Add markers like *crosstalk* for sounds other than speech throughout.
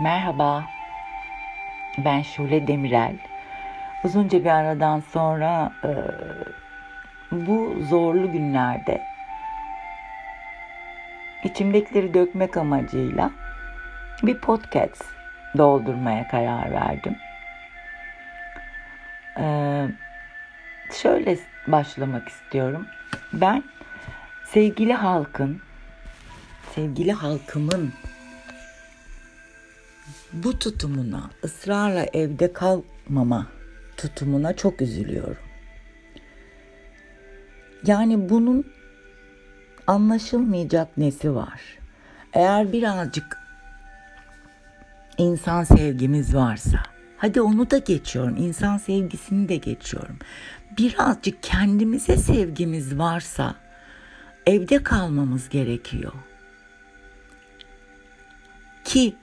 Merhaba, ben Şule Demirel. Uzunca bir aradan sonra e, bu zorlu günlerde içimdekileri dökmek amacıyla bir podcast doldurmaya karar verdim. E, şöyle başlamak istiyorum. Ben sevgili halkın, sevgili halkımın bu tutumuna, ısrarla evde kalmama tutumuna çok üzülüyorum. Yani bunun anlaşılmayacak nesi var? Eğer birazcık insan sevgimiz varsa, hadi onu da geçiyorum, insan sevgisini de geçiyorum. Birazcık kendimize sevgimiz varsa evde kalmamız gerekiyor. Ki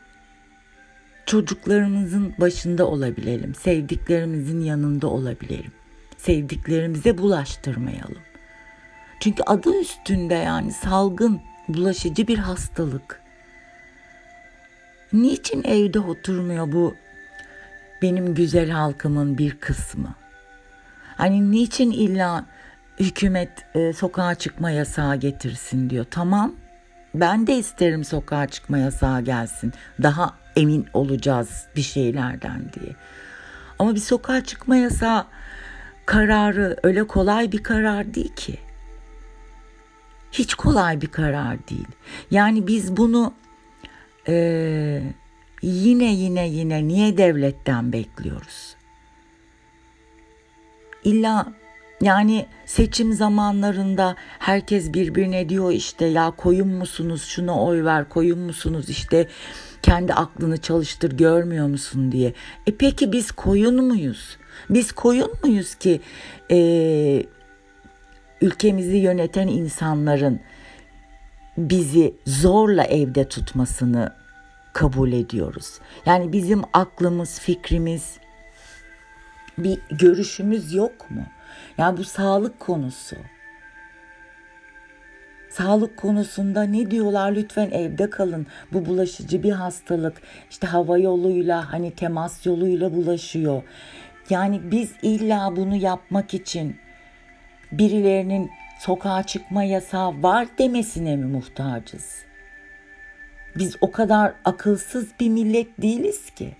çocuklarımızın başında olabilelim, sevdiklerimizin yanında olabilelim. Sevdiklerimize bulaştırmayalım. Çünkü adı üstünde yani salgın, bulaşıcı bir hastalık. Niçin evde oturmuyor bu benim güzel halkımın bir kısmı? Hani niçin illa hükümet e, sokağa çıkma yasağı getirsin diyor. Tamam ben de isterim sokağa çıkma yasağı gelsin. Daha emin olacağız bir şeylerden diye. Ama bir sokağa çıkma yasağı kararı öyle kolay bir karar değil ki. Hiç kolay bir karar değil. Yani biz bunu e, yine yine yine niye devletten bekliyoruz? İlla yani seçim zamanlarında herkes birbirine diyor işte ya koyun musunuz şuna oy ver koyun musunuz işte kendi aklını çalıştır görmüyor musun diye. E peki biz koyun muyuz? Biz koyun muyuz ki e, ülkemizi yöneten insanların bizi zorla evde tutmasını kabul ediyoruz. Yani bizim aklımız, fikrimiz, bir görüşümüz yok mu? Yani bu sağlık konusu. Sağlık konusunda ne diyorlar lütfen evde kalın. Bu bulaşıcı bir hastalık. İşte hava yoluyla hani temas yoluyla bulaşıyor. Yani biz illa bunu yapmak için birilerinin sokağa çıkma yasağı var demesine mi muhtacız? Biz o kadar akılsız bir millet değiliz ki.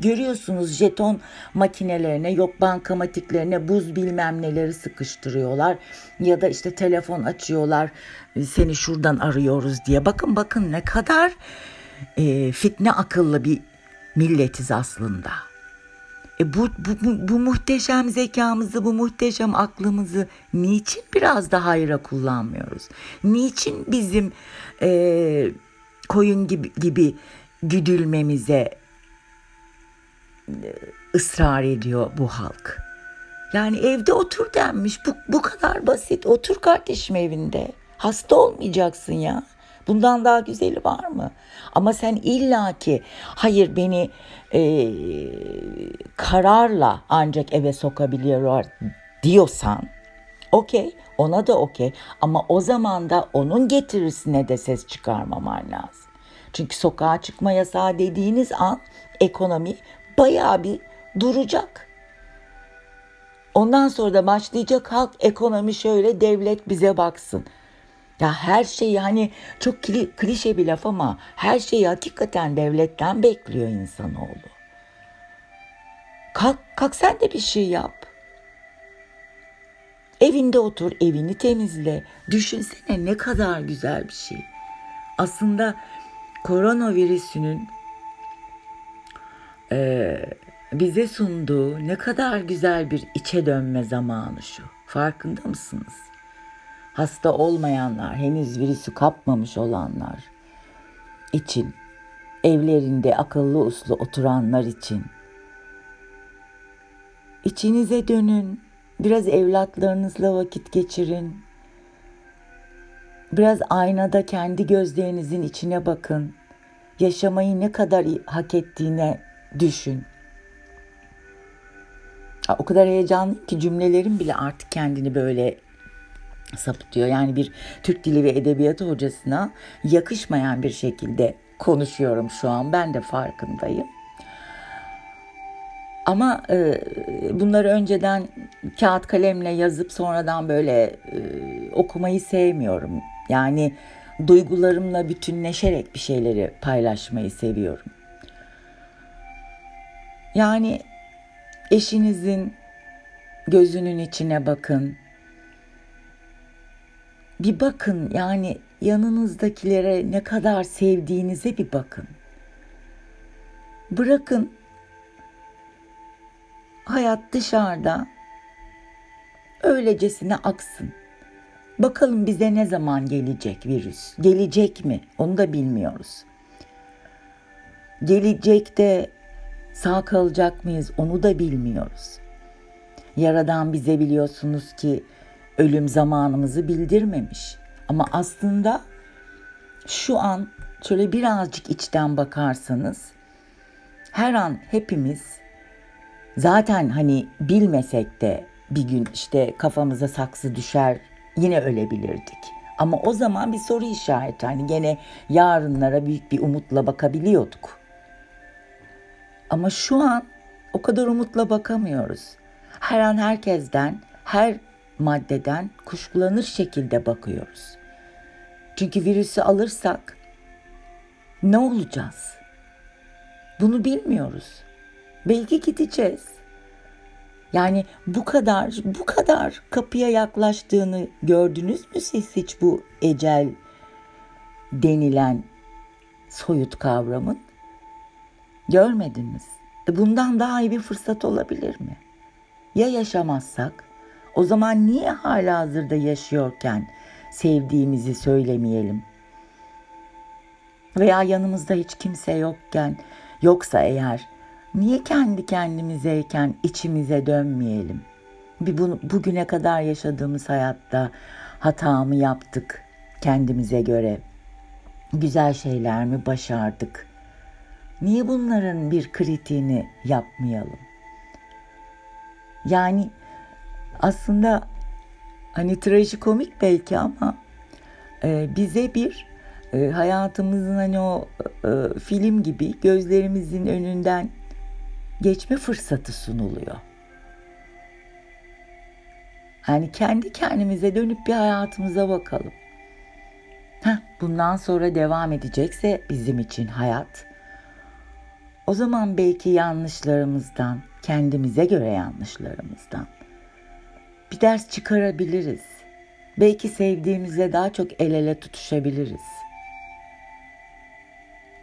Görüyorsunuz jeton makinelerine yok bankamatiklerine buz bilmem neleri sıkıştırıyorlar. Ya da işte telefon açıyorlar seni şuradan arıyoruz diye. Bakın bakın ne kadar e, fitne akıllı bir milletiz aslında. E bu, bu, bu, muhteşem zekamızı, bu muhteşem aklımızı niçin biraz daha hayra kullanmıyoruz? Niçin bizim e, koyun gibi, gibi güdülmemize ısrar ediyor bu halk. Yani evde otur denmiş. Bu, bu kadar basit. Otur kardeşim evinde. Hasta olmayacaksın ya. Bundan daha güzeli var mı? Ama sen illaki hayır beni e, kararla ancak eve sokabiliyorlar diyorsan okey ona da okey ama o zaman da onun getirisine de ses çıkarmaman lazım. Çünkü sokağa çıkma yasağı dediğiniz an ekonomi bayağı bir duracak. Ondan sonra da başlayacak halk ekonomi şöyle devlet bize baksın. Ya her şey yani çok klişe bir laf ama her şeyi hakikaten devletten bekliyor insanoğlu. Kalk, kalk sen de bir şey yap. Evinde otur, evini temizle. Düşünsene ne kadar güzel bir şey. Aslında koronavirüsünün e, bize sunduğu ne kadar güzel bir içe dönme zamanı şu. Farkında mısınız? Hasta olmayanlar, henüz virüsü kapmamış olanlar için, evlerinde akıllı uslu oturanlar için. İçinize dönün, biraz evlatlarınızla vakit geçirin. Biraz aynada kendi gözlerinizin içine bakın. Yaşamayı ne kadar hak ettiğine düşün. O kadar heyecanlıyım ki cümlelerim bile artık kendini böyle sapıtıyor. Yani bir Türk Dili ve Edebiyatı hocasına yakışmayan bir şekilde konuşuyorum şu an. Ben de farkındayım. Ama e, bunları önceden kağıt kalemle yazıp sonradan böyle e, okumayı sevmiyorum. Yani duygularımla bütünleşerek bir şeyleri paylaşmayı seviyorum. Yani eşinizin gözünün içine bakın. Bir bakın yani yanınızdakilere ne kadar sevdiğinize bir bakın. Bırakın hayat dışarıda öylecesine aksın. Bakalım bize ne zaman gelecek virüs? Gelecek mi? Onu da bilmiyoruz. Gelecekte sağ kalacak mıyız? Onu da bilmiyoruz. Yaradan bize biliyorsunuz ki ölüm zamanımızı bildirmemiş. Ama aslında şu an şöyle birazcık içten bakarsanız her an hepimiz zaten hani bilmesek de bir gün işte kafamıza saksı düşer yine ölebilirdik. Ama o zaman bir soru işareti hani gene yarınlara büyük bir umutla bakabiliyorduk. Ama şu an o kadar umutla bakamıyoruz. Her an herkesten, her maddeden kuşkulanır şekilde bakıyoruz. Çünkü virüsü alırsak ne olacağız? Bunu bilmiyoruz. Belki gideceğiz. Yani bu kadar bu kadar kapıya yaklaştığını gördünüz mü siz hiç bu ecel denilen soyut kavramın? Görmediniz. Bundan daha iyi bir fırsat olabilir mi? Ya yaşamazsak? O zaman niye hala hazırda yaşıyorken sevdiğimizi söylemeyelim? Veya yanımızda hiç kimse yokken, yoksa eğer niye kendi kendimizeyken içimize dönmeyelim? Bir bu, bugüne kadar yaşadığımız hayatta hatamı yaptık kendimize göre? Güzel şeyler mi başardık? Niye bunların bir kritiğini yapmayalım? Yani aslında hani trajikomik belki ama e, bize bir e, hayatımızın hani o e, film gibi gözlerimizin önünden geçme fırsatı sunuluyor. Yani kendi kendimize dönüp bir hayatımıza bakalım. Heh, bundan sonra devam edecekse bizim için hayat. O zaman belki yanlışlarımızdan, kendimize göre yanlışlarımızdan bir ders çıkarabiliriz. Belki sevdiğimizle daha çok el ele tutuşabiliriz.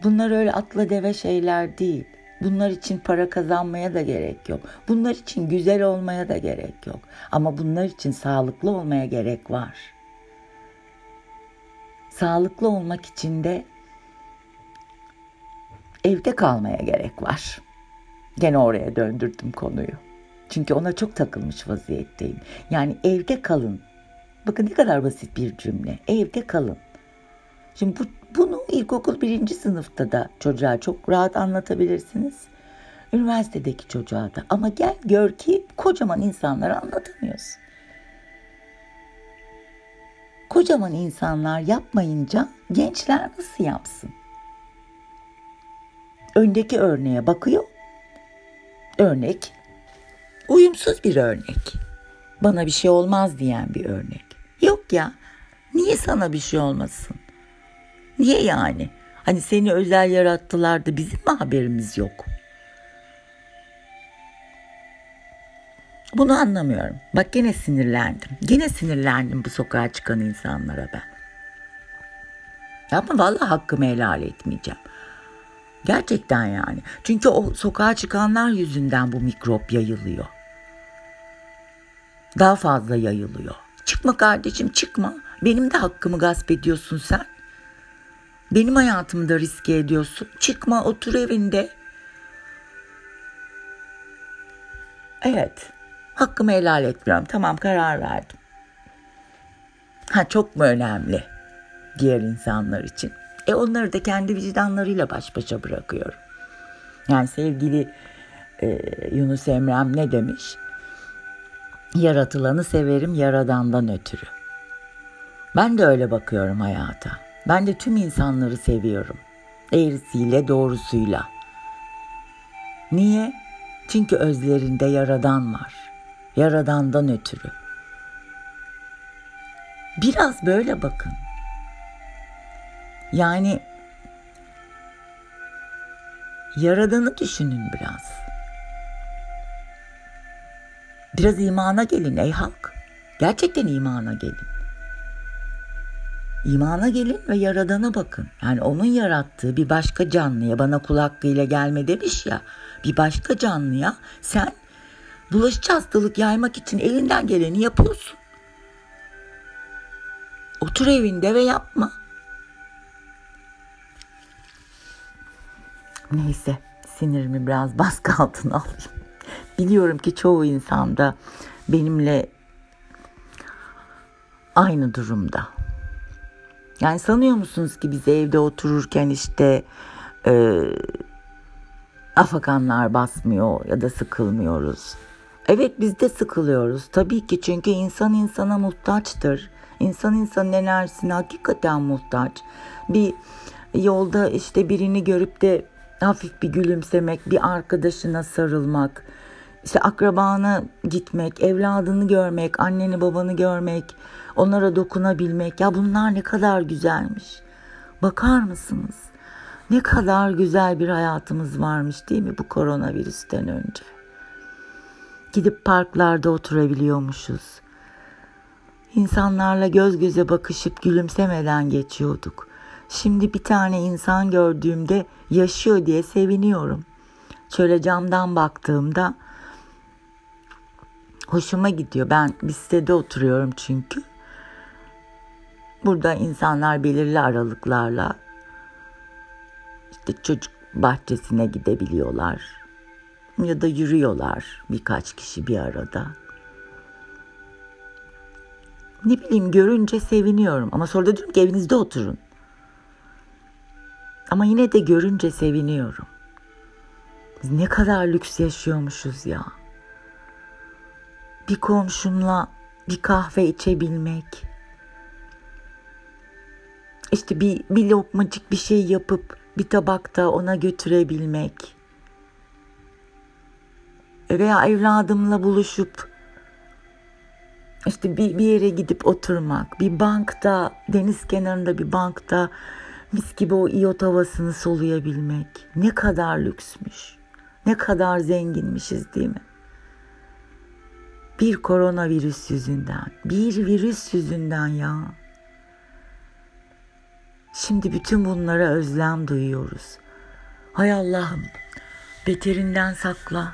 Bunlar öyle atla deve şeyler değil. Bunlar için para kazanmaya da gerek yok. Bunlar için güzel olmaya da gerek yok. Ama bunlar için sağlıklı olmaya gerek var. Sağlıklı olmak için de evde kalmaya gerek var. Gene oraya döndürdüm konuyu. Çünkü ona çok takılmış vaziyetteyim. Yani evde kalın. Bakın ne kadar basit bir cümle. Evde kalın. Şimdi bu, bunu ilkokul birinci sınıfta da çocuğa çok rahat anlatabilirsiniz. Üniversitedeki çocuğa da. Ama gel gör ki kocaman insanlara anlatamıyorsun. Kocaman insanlar yapmayınca gençler nasıl yapsın? Öndeki örneğe bakıyor. Örnek uyumsuz bir örnek. Bana bir şey olmaz diyen bir örnek. Yok ya. Niye sana bir şey olmasın? Niye yani? Hani seni özel yarattılar da bizim mi haberimiz yok? Bunu anlamıyorum. Bak gene sinirlendim. Gene sinirlendim bu sokağa çıkan insanlara ben. Ama vallahi hakkımı helal etmeyeceğim. Gerçekten yani. Çünkü o sokağa çıkanlar yüzünden bu mikrop yayılıyor. Daha fazla yayılıyor. Çıkma kardeşim çıkma. Benim de hakkımı gasp ediyorsun sen. Benim hayatımı da riske ediyorsun. Çıkma otur evinde. Evet. Hakkımı helal etmiyorum. Tamam karar verdim. Ha çok mu önemli diğer insanlar için? E onları da kendi vicdanlarıyla baş başa bırakıyorum. Yani sevgili e, Yunus Emre'm ne demiş? Yaratılanı severim yaradandan ötürü. Ben de öyle bakıyorum hayata. Ben de tüm insanları seviyorum. Eğrisiyle doğrusuyla. Niye? Çünkü özlerinde yaradan var. Yaradandan ötürü. Biraz böyle bakın. Yani Yaradanı düşünün biraz. Biraz imana gelin ey halk. Gerçekten imana gelin. İmana gelin ve Yaradan'a bakın. Yani onun yarattığı bir başka canlıya bana kul hakkıyla gelme demiş ya. Bir başka canlıya sen bulaşıcı hastalık yaymak için elinden geleni yapıyorsun. Otur evinde ve yapma. Neyse sinirimi biraz *laughs* baskı altına alayım. Biliyorum ki çoğu insanda benimle aynı durumda. Yani sanıyor musunuz ki biz evde otururken işte e, afakanlar basmıyor ya da sıkılmıyoruz. Evet biz de sıkılıyoruz tabii ki çünkü insan insana muhtaçtır. İnsan insanın enerjisine hakikaten muhtaç. Bir yolda işte birini görüp de hafif bir gülümsemek, bir arkadaşına sarılmak, işte akrabana gitmek, evladını görmek, anneni babanı görmek, onlara dokunabilmek. Ya bunlar ne kadar güzelmiş. Bakar mısınız? Ne kadar güzel bir hayatımız varmış değil mi bu koronavirüsten önce? Gidip parklarda oturabiliyormuşuz. İnsanlarla göz göze bakışıp gülümsemeden geçiyorduk. Şimdi bir tane insan gördüğümde yaşıyor diye seviniyorum. Şöyle camdan baktığımda hoşuma gidiyor. Ben bir sitede oturuyorum çünkü. Burada insanlar belirli aralıklarla işte çocuk bahçesine gidebiliyorlar. Ya da yürüyorlar birkaç kişi bir arada. Ne bileyim görünce seviniyorum ama sonra da diyorum ki evinizde oturun. Ama yine de görünce seviniyorum. Biz ne kadar lüks yaşıyormuşuz ya. Bir komşumla bir kahve içebilmek. İşte bir, bir lokmacık bir şey yapıp bir tabakta ona götürebilmek. Veya evladımla buluşup işte bir, bir yere gidip oturmak, bir bankta, deniz kenarında bir bankta mis gibi o iyot havasını soluyabilmek ne kadar lüksmüş. Ne kadar zenginmişiz değil mi? Bir koronavirüs yüzünden, bir virüs yüzünden ya. Şimdi bütün bunlara özlem duyuyoruz. Hay Allah'ım, beterinden sakla.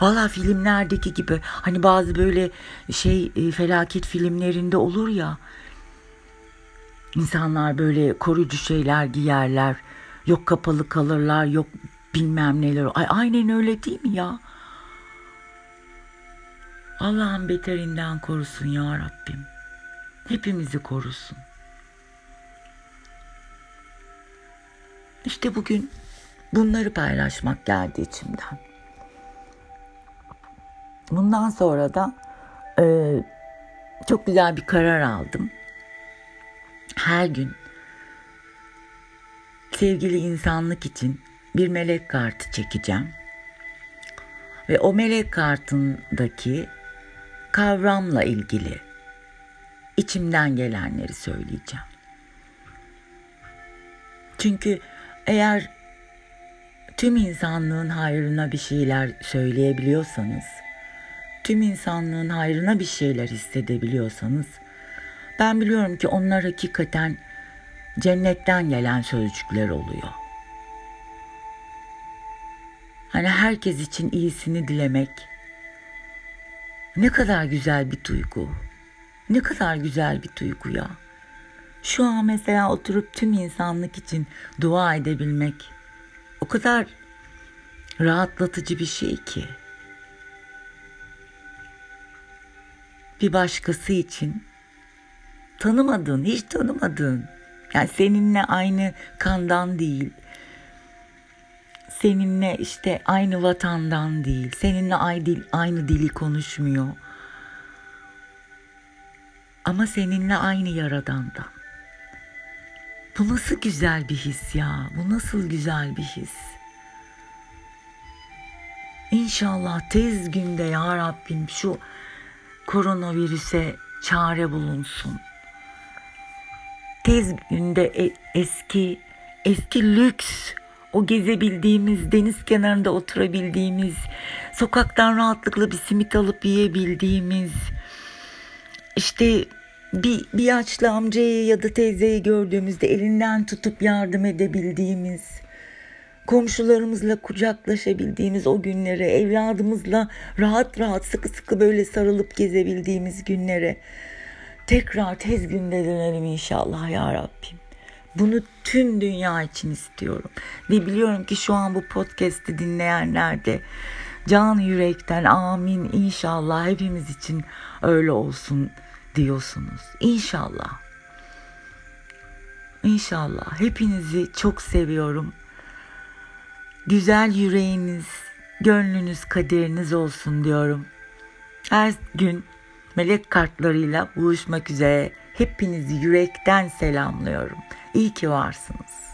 Valla filmlerdeki gibi hani bazı böyle şey e, felaket filmlerinde olur ya İnsanlar böyle koruyucu şeyler giyerler. Yok kapalı kalırlar, yok bilmem neler. Ay aynen öyle değil mi ya? Allah'ın beterinden korusun ya Rabbim. Hepimizi korusun. İşte bugün bunları paylaşmak geldi içimden. Bundan sonra da e, çok güzel bir karar aldım her gün sevgili insanlık için bir melek kartı çekeceğim. Ve o melek kartındaki kavramla ilgili içimden gelenleri söyleyeceğim. Çünkü eğer tüm insanlığın hayrına bir şeyler söyleyebiliyorsanız, tüm insanlığın hayrına bir şeyler hissedebiliyorsanız ben biliyorum ki onlar hakikaten cennetten gelen sözcükler oluyor. Hani herkes için iyisini dilemek ne kadar güzel bir duygu. Ne kadar güzel bir duygu ya. Şu an mesela oturup tüm insanlık için dua edebilmek o kadar rahatlatıcı bir şey ki. Bir başkası için tanımadığın, hiç tanımadığın, yani seninle aynı kandan değil, seninle işte aynı vatandan değil, seninle aynı, dil, aynı dili konuşmuyor. Ama seninle aynı yaradandan. Bu nasıl güzel bir his ya. Bu nasıl güzel bir his. İnşallah tez günde ya Rabbim şu koronavirüse çare bulunsun. Tez günde e- eski eski lüks o gezebildiğimiz, deniz kenarında oturabildiğimiz, sokaktan rahatlıkla bir simit alıp yiyebildiğimiz, işte bir, bir yaşlı amcayı ya da teyzeyi gördüğümüzde elinden tutup yardım edebildiğimiz, komşularımızla kucaklaşabildiğimiz o günlere, evladımızla rahat rahat sıkı sıkı böyle sarılıp gezebildiğimiz günlere tekrar tez günde dönelim inşallah ya Rabbim. Bunu tüm dünya için istiyorum. Ve biliyorum ki şu an bu podcast'i dinleyenler de can yürekten amin inşallah hepimiz için öyle olsun diyorsunuz. İnşallah. İnşallah. Hepinizi çok seviyorum. Güzel yüreğiniz, gönlünüz, kaderiniz olsun diyorum. Her gün melek kartlarıyla buluşmak üzere hepinizi yürekten selamlıyorum. İyi ki varsınız.